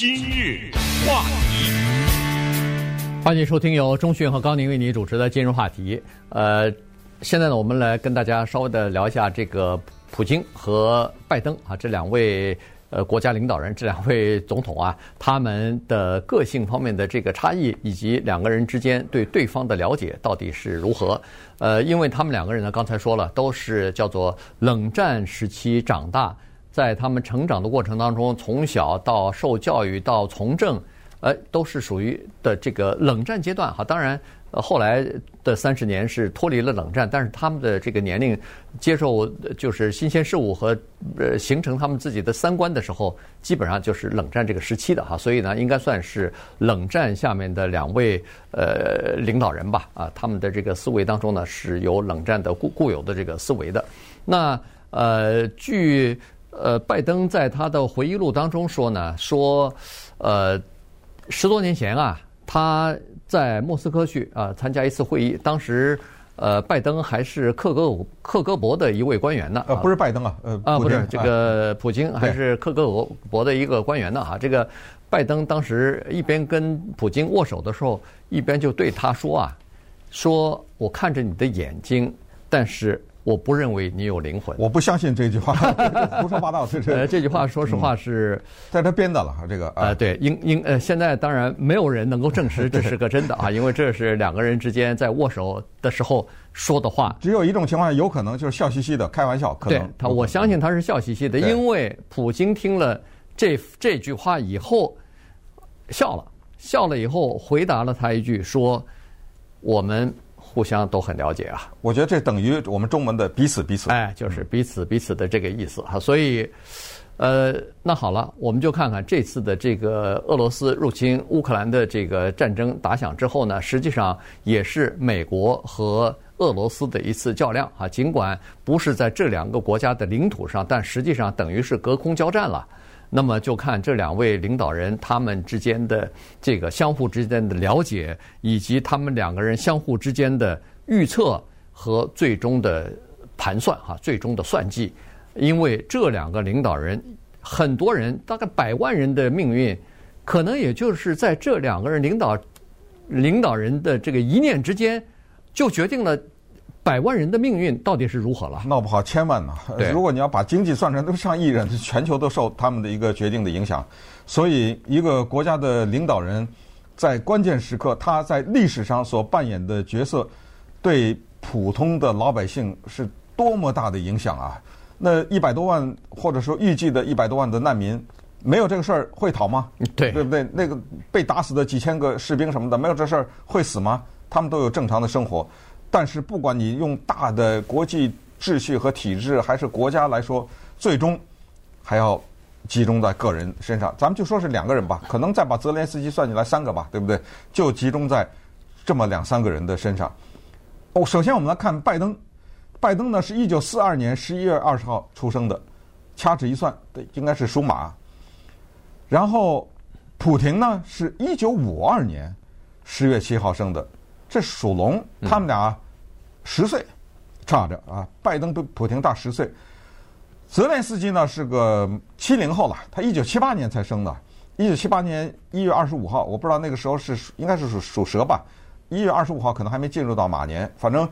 今日话题，欢迎收听由钟讯和高宁为你主持的今日话题。呃，现在呢，我们来跟大家稍微的聊一下这个普京和拜登啊这两位呃国家领导人，这两位总统啊，他们的个性方面的这个差异，以及两个人之间对对方的了解到底是如何。呃，因为他们两个人呢，刚才说了，都是叫做冷战时期长大。在他们成长的过程当中，从小到受教育到从政，呃，都是属于的这个冷战阶段哈。当然，后来的三十年是脱离了冷战，但是他们的这个年龄接受就是新鲜事物和呃形成他们自己的三观的时候，基本上就是冷战这个时期的哈。所以呢，应该算是冷战下面的两位呃领导人吧啊，他们的这个思维当中呢是有冷战的固固有的这个思维的。那呃，据呃，拜登在他的回忆录当中说呢，说，呃，十多年前啊，他在莫斯科去啊参加一次会议，当时呃，拜登还是克格克格勃的一位官员呢。呃，不是拜登啊，呃，啊，不是这个普京，还是克格勃的一个官员呢啊。这个拜登当时一边跟普京握手的时候，一边就对他说啊，说我看着你的眼睛，但是。我不认为你有灵魂。我不相信这句话，胡说八道。这是呃，这句话说实话是在他编的了。这个呃，对，应应呃，现在当然没有人能够证实 这是个真的啊，因为这是两个人之间在握手的时候说的话。只有一种情况下有可能就是笑嘻嘻的开玩笑，可能对他，我相信他是笑嘻嘻的，因为普京听了这这句话以后笑了，笑了以后回答了他一句说：“我们。”互相都很了解啊，我觉得这等于我们中文的彼此彼此，哎，就是彼此彼此的这个意思哈。所以，呃，那好了，我们就看看这次的这个俄罗斯入侵乌克兰的这个战争打响之后呢，实际上也是美国和俄罗斯的一次较量啊。尽管不是在这两个国家的领土上，但实际上等于是隔空交战了。那么就看这两位领导人他们之间的这个相互之间的了解，以及他们两个人相互之间的预测和最终的盘算哈，最终的算计。因为这两个领导人，很多人大概百万人的命运，可能也就是在这两个人领导领导人的这个一念之间，就决定了。百万人的命运到底是如何了？闹不好千万呢。如果你要把经济算成都上亿人，全球都受他们的一个决定的影响。所以，一个国家的领导人，在关键时刻，他在历史上所扮演的角色，对普通的老百姓是多么大的影响啊！那一百多万，或者说预计的一百多万的难民，没有这个事儿会逃吗？对，对不对？那个被打死的几千个士兵什么的，没有这事儿会死吗？他们都有正常的生活。但是，不管你用大的国际秩序和体制，还是国家来说，最终还要集中在个人身上。咱们就说是两个人吧，可能再把泽连斯基算进来三个吧，对不对？就集中在这么两三个人的身上。哦，首先我们来看拜登，拜登呢是一九四二年十一月二十号出生的，掐指一算，对，应该是属马。然后，普廷呢是一九五二年十月七号生的。这属龙，他们俩十岁差着啊。拜登比普京大十岁，泽连斯基呢是个七零后了，他一九七八年才生的，一九七八年一月二十五号，我不知道那个时候是应该是属属蛇吧，一月二十五号可能还没进入到马年，反正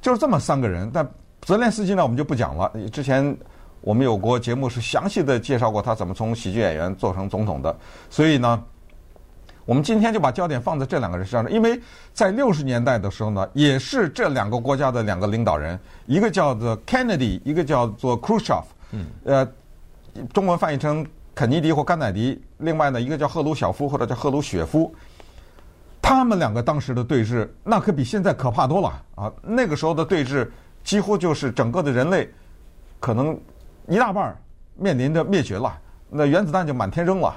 就是这么三个人。但泽连斯基呢，我们就不讲了。之前我们有过节目是详细的介绍过他怎么从喜剧演员做成总统的，所以呢。我们今天就把焦点放在这两个人身上，因为在六十年代的时候呢，也是这两个国家的两个领导人，一个叫做 Kennedy，一个叫做 Khrushchev，嗯，呃，中文翻译成肯尼迪或甘乃迪。另外呢，一个叫赫鲁晓夫或者叫赫鲁雪夫，他们两个当时的对峙，那可比现在可怕多了啊！那个时候的对峙，几乎就是整个的人类可能一大半面临着灭绝了，那原子弹就满天扔了。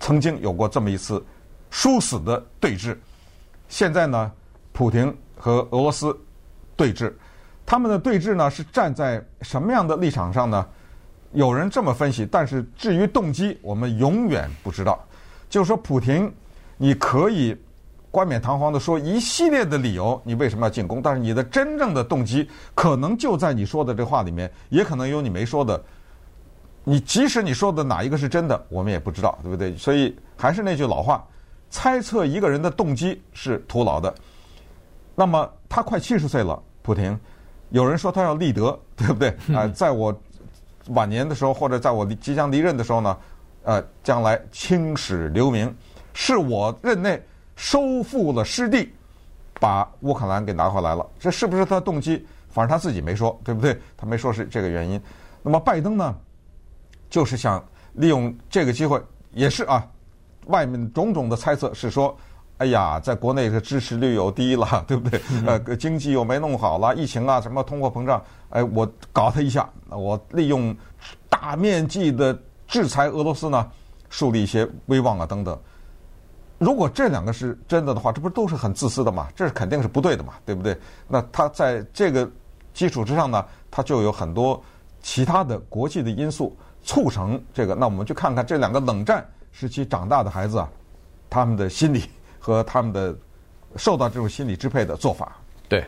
曾经有过这么一次殊死的对峙，现在呢，普廷和俄罗斯对峙，他们的对峙呢是站在什么样的立场上呢？有人这么分析，但是至于动机，我们永远不知道。就是说，普廷，你可以冠冕堂皇的说一系列的理由，你为什么要进攻？但是你的真正的动机，可能就在你说的这话里面，也可能有你没说的你即使你说的哪一个是真的，我们也不知道，对不对？所以还是那句老话，猜测一个人的动机是徒劳的。那么他快七十岁了，普廷，有人说他要立德，对不对？啊、呃，在我晚年的时候，或者在我即将离任的时候呢，呃，将来青史留名，是我任内收复了失地，把乌克兰给拿回来了。这是不是他的动机？反正他自己没说，对不对？他没说是这个原因。那么拜登呢？就是想利用这个机会，也是啊，外面种种的猜测是说，哎呀，在国内的支持率又低了，对不对？呃，经济又没弄好了，疫情啊，什么通货膨胀，哎，我搞他一下，我利用大面积的制裁俄罗斯呢，树立一些威望啊，等等。如果这两个是真的的话，这不是都是很自私的嘛？这是肯定是不对的嘛，对不对？那他在这个基础之上呢，他就有很多其他的国际的因素。促成这个，那我们去看看这两个冷战时期长大的孩子啊，他们的心理和他们的受到这种心理支配的做法。对，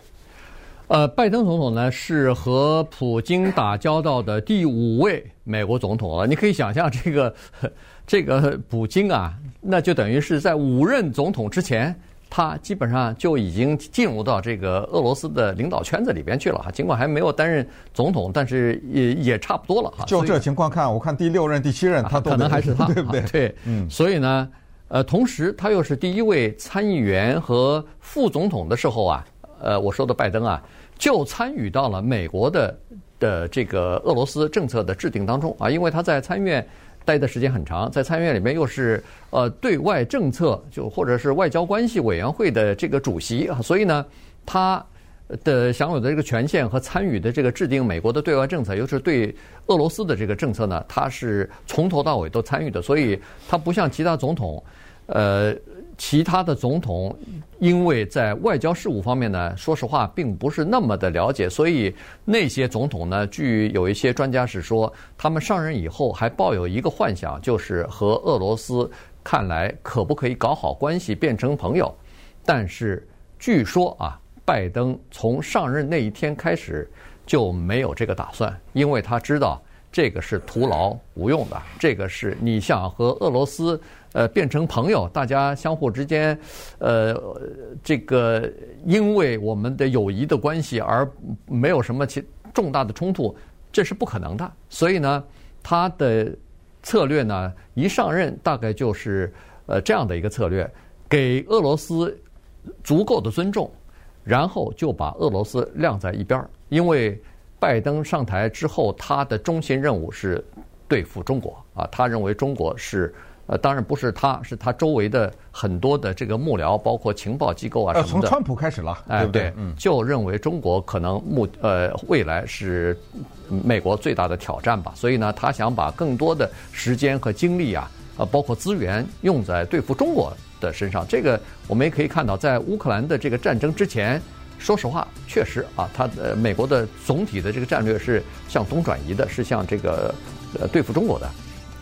呃，拜登总统呢是和普京打交道的第五位美国总统了。你可以想象，这个 这个普京啊，那就等于是在五任总统之前。他基本上就已经进入到这个俄罗斯的领导圈子里边去了哈，尽管还没有担任总统，但是也也差不多了哈。就这情况看，我看第六任、第七任他都可能还是他，对不对？对，嗯。所以呢，呃，同时他又是第一位参议员和副总统的时候啊，呃，我说的拜登啊，就参与到了美国的的这个俄罗斯政策的制定当中啊，因为他在参议院。待的时间很长，在参议院里面又是呃对外政策就或者是外交关系委员会的这个主席啊，所以呢，他的享有的这个权限和参与的这个制定美国的对外政策，又是对俄罗斯的这个政策呢，他是从头到尾都参与的，所以他不像其他总统，呃。其他的总统，因为在外交事务方面呢，说实话并不是那么的了解，所以那些总统呢，据有一些专家是说，他们上任以后还抱有一个幻想，就是和俄罗斯看来可不可以搞好关系，变成朋友。但是据说啊，拜登从上任那一天开始就没有这个打算，因为他知道这个是徒劳无用的，这个是你想和俄罗斯。呃，变成朋友，大家相互之间，呃，这个因为我们的友谊的关系而没有什么其重大的冲突，这是不可能的。所以呢，他的策略呢，一上任大概就是呃这样的一个策略，给俄罗斯足够的尊重，然后就把俄罗斯晾在一边儿。因为拜登上台之后，他的中心任务是对付中国啊，他认为中国是。呃，当然不是他，是他周围的很多的这个幕僚，包括情报机构啊什么的。呃，从川普开始了，对不对？嗯，就认为中国可能目呃未来是美国最大的挑战吧。所以呢，他想把更多的时间和精力啊，呃，包括资源用在对付中国的身上。这个我们也可以看到，在乌克兰的这个战争之前，说实话，确实啊，他呃美国的总体的这个战略是向东转移的，是向这个呃对付中国的，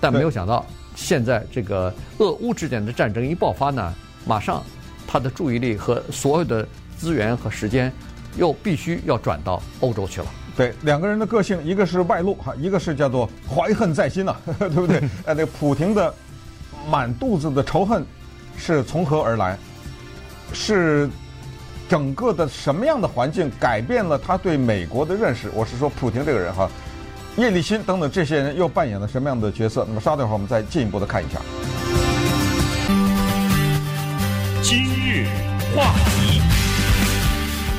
但没有想到。现在这个俄乌之间的战争一爆发呢，马上他的注意力和所有的资源和时间又必须要转到欧洲去了。对，两个人的个性，一个是外露哈，一个是叫做怀恨在心呐，对不对？呃，那普廷的满肚子的仇恨是从何而来？是整个的什么样的环境改变了他对美国的认识？我是说普亭这个人哈。叶利钦等等这些人又扮演了什么样的角色？那么稍等会儿我们再进一步的看一下。今日话题，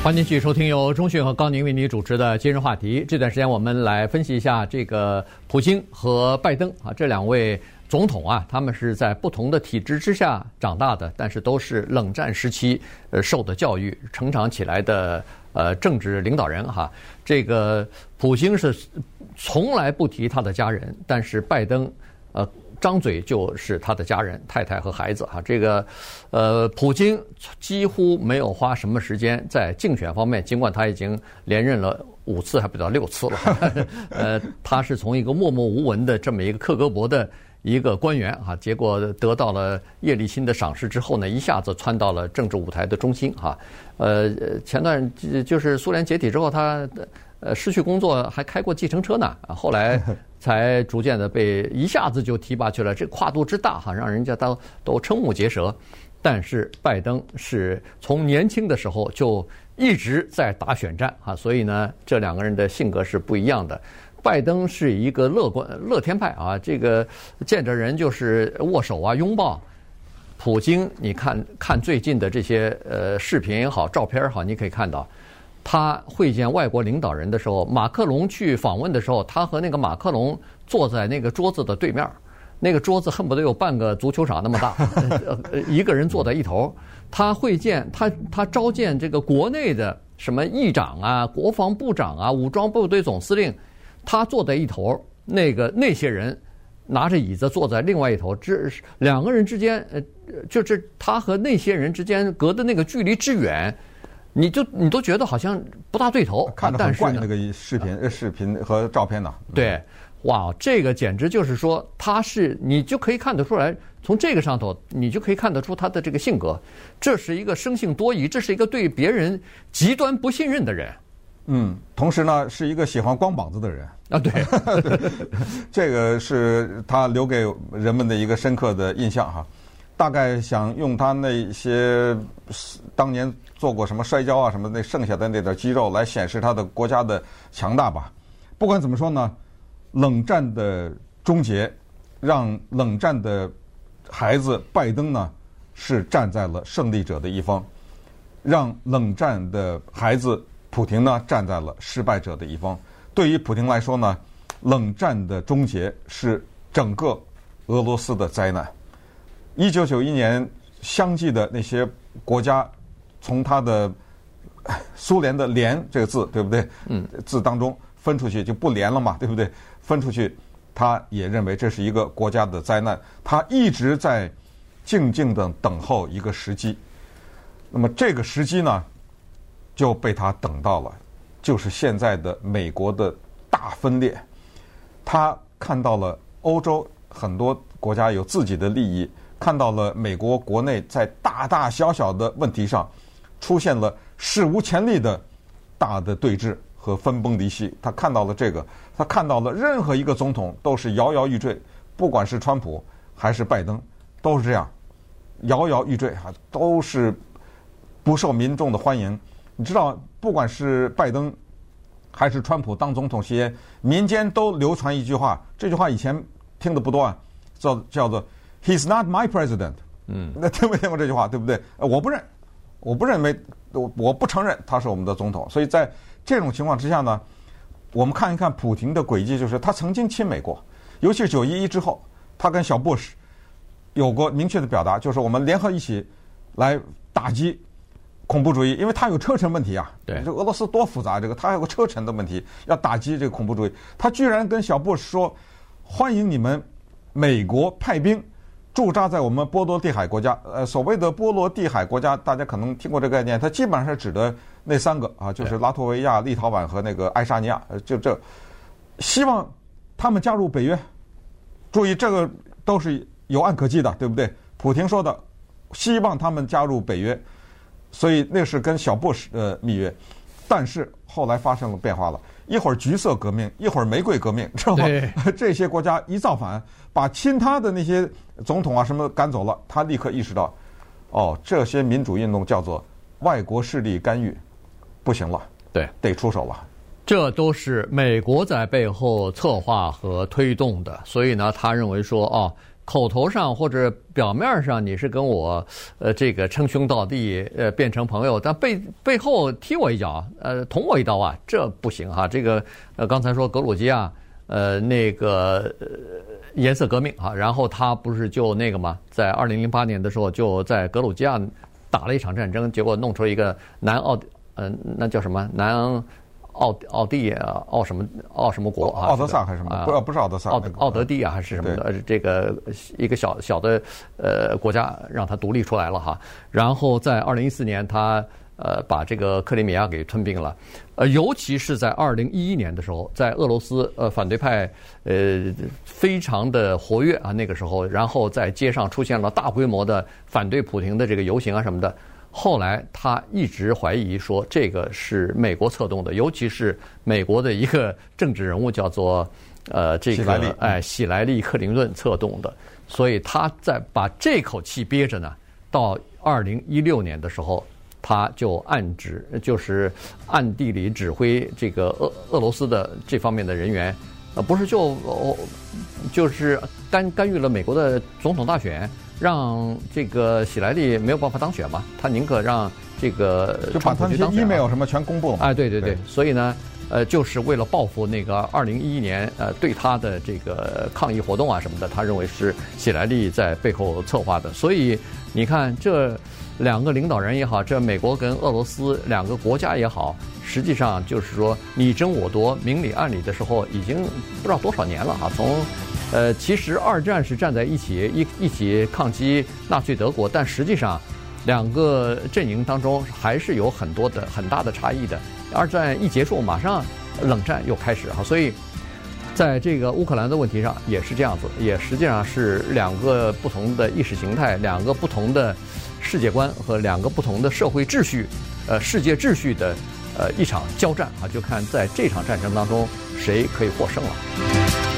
欢迎继续收听由中讯和高宁为你主持的今日话题。这段时间我们来分析一下这个普京和拜登啊，这两位总统啊，他们是在不同的体制之下长大的，但是都是冷战时期呃受的教育成长起来的呃政治领导人哈。这个普京是。从来不提他的家人，但是拜登，呃，张嘴就是他的家人、太太和孩子哈。这个，呃，普京几乎没有花什么时间在竞选方面，尽管他已经连任了五次，还不到六次了。呃，他是从一个默默无闻的这么一个克格勃的一个官员啊，结果得到了叶利钦的赏识之后呢，一下子窜到了政治舞台的中心哈。呃，前段就是苏联解体之后，他。呃失去工作，还开过计程车呢，后来才逐渐的被一下子就提拔去了，这跨度之大哈，让人家都都瞠目结舌。但是拜登是从年轻的时候就一直在打选战啊，所以呢，这两个人的性格是不一样的。拜登是一个乐观乐天派啊，这个见着人就是握手啊拥抱。普京，你看看最近的这些呃视频也好，照片也好，你可以看到，他会见外国领导人的时候，马克龙去访问的时候，他和那个马克龙坐在那个桌子的对面。那个桌子恨不得有半个足球场那么大，呃，一个人坐在一头。他会见他，他召见这个国内的什么议长啊、国防部长啊、武装部队总司令，他坐在一头，那个那些人拿着椅子坐在另外一头。这两个人之间，呃，就是他和那些人之间隔的那个距离之远，你就你都觉得好像不大对头。看着很怪那个视频、呃视频和照片呢。对。哇，这个简直就是说，他是你就可以看得出来，从这个上头，你就可以看得出他的这个性格，这是一个生性多疑，这是一个对别人极端不信任的人。嗯，同时呢，是一个喜欢光膀子的人啊。对，这个是他留给人们的一个深刻的印象哈。大概想用他那些当年做过什么摔跤啊什么那剩下的那点肌肉来显示他的国家的强大吧。不管怎么说呢。冷战的终结，让冷战的孩子拜登呢是站在了胜利者的一方，让冷战的孩子普廷呢站在了失败者的一方。对于普廷来说呢，冷战的终结是整个俄罗斯的灾难。一九九一年，相继的那些国家从他的苏联的“联”这个字，对不对？嗯，字当中分出去就不连了嘛，对不对？分出去，他也认为这是一个国家的灾难。他一直在静静的等候一个时机。那么这个时机呢，就被他等到了，就是现在的美国的大分裂。他看到了欧洲很多国家有自己的利益，看到了美国国内在大大小小的问题上出现了史无前例的大的对峙。和分崩离析，他看到了这个，他看到了任何一个总统都是摇摇欲坠，不管是川普还是拜登，都是这样，摇摇欲坠哈，都是不受民众的欢迎。你知道，不管是拜登还是川普当总统期间，民间都流传一句话，这句话以前听的不多啊，叫叫做 “He's not my president”。嗯，那听没听过这句话？对不对？我不认，我不认为，我我不承认他是我们的总统，所以在。这种情况之下呢，我们看一看普京的轨迹，就是他曾经亲美过，尤其是九一一之后，他跟小布什有过明确的表达，就是我们联合一起来打击恐怖主义，因为他有车臣问题啊。对，这俄罗斯多复杂，这个他还有个车臣的问题，要打击这个恐怖主义，他居然跟小布什说，欢迎你们美国派兵。驻扎在我们波罗的海国家，呃，所谓的波罗的海国家，大家可能听过这个概念，它基本上是指的那三个啊，就是拉脱维亚、立陶宛和那个爱沙尼亚，呃，就这，希望他们加入北约。注意，这个都是有案可稽的，对不对？普廷说的，希望他们加入北约，所以那是跟小布什呃密约，但是后来发生了变化了。一会儿橘色革命，一会儿玫瑰革命，知道吗？这些国家一造反，把亲他的那些总统啊什么赶走了，他立刻意识到，哦，这些民主运动叫做外国势力干预，不行了，对，得出手了。这都是美国在背后策划和推动的，所以呢，他认为说，哦。口头上或者表面上你是跟我，呃，这个称兄道弟，呃，变成朋友，但背背后踢我一脚，呃，捅我一刀啊，这不行哈。这个，呃，刚才说格鲁吉亚，呃，那个颜色革命啊，然后他不是就那个嘛？在二零零八年的时候，就在格鲁吉亚打了一场战争，结果弄出一个南奥，呃，那叫什么南。奥奥地啊，奥什么奥什么国啊？奥德萨还是什么？不，不是奥德萨。奥奥德地啊，还是什么的？这个一个小小的呃国家，让它独立出来了哈。然后在二零一四年，它呃把这个克里米亚给吞并了。呃，尤其是在二零一一年的时候，在俄罗斯呃反对派呃非常的活跃啊，那个时候，然后在街上出现了大规模的反对普廷的这个游行啊什么的。后来他一直怀疑说这个是美国策动的，尤其是美国的一个政治人物叫做 呃这个哎喜来利克林顿策动的，所以他在把这口气憋着呢，到二零一六年的时候。他就暗指，就是暗地里指挥这个俄俄罗斯的这方面的人员，呃，不是就就是干干预了美国的总统大选，让这个喜来利没有办法当选嘛？他宁可让这个就把他那些 email 什么全公布了。哎，对对对，所以呢，呃，就是为了报复那个二零一一年呃对他的这个抗议活动啊什么的，他认为是喜来利在背后策划的。所以你看这。两个领导人也好，这美国跟俄罗斯两个国家也好，实际上就是说你争我夺、明里暗里的时候，已经不知道多少年了啊。从，呃，其实二战是站在一起一一起抗击纳粹德国，但实际上两个阵营当中还是有很多的很大的差异的。二战一结束，马上冷战又开始哈，所以在这个乌克兰的问题上也是这样子，也实际上是两个不同的意识形态，两个不同的。世界观和两个不同的社会秩序，呃，世界秩序的呃一场交战啊，就看在这场战争当中谁可以获胜了。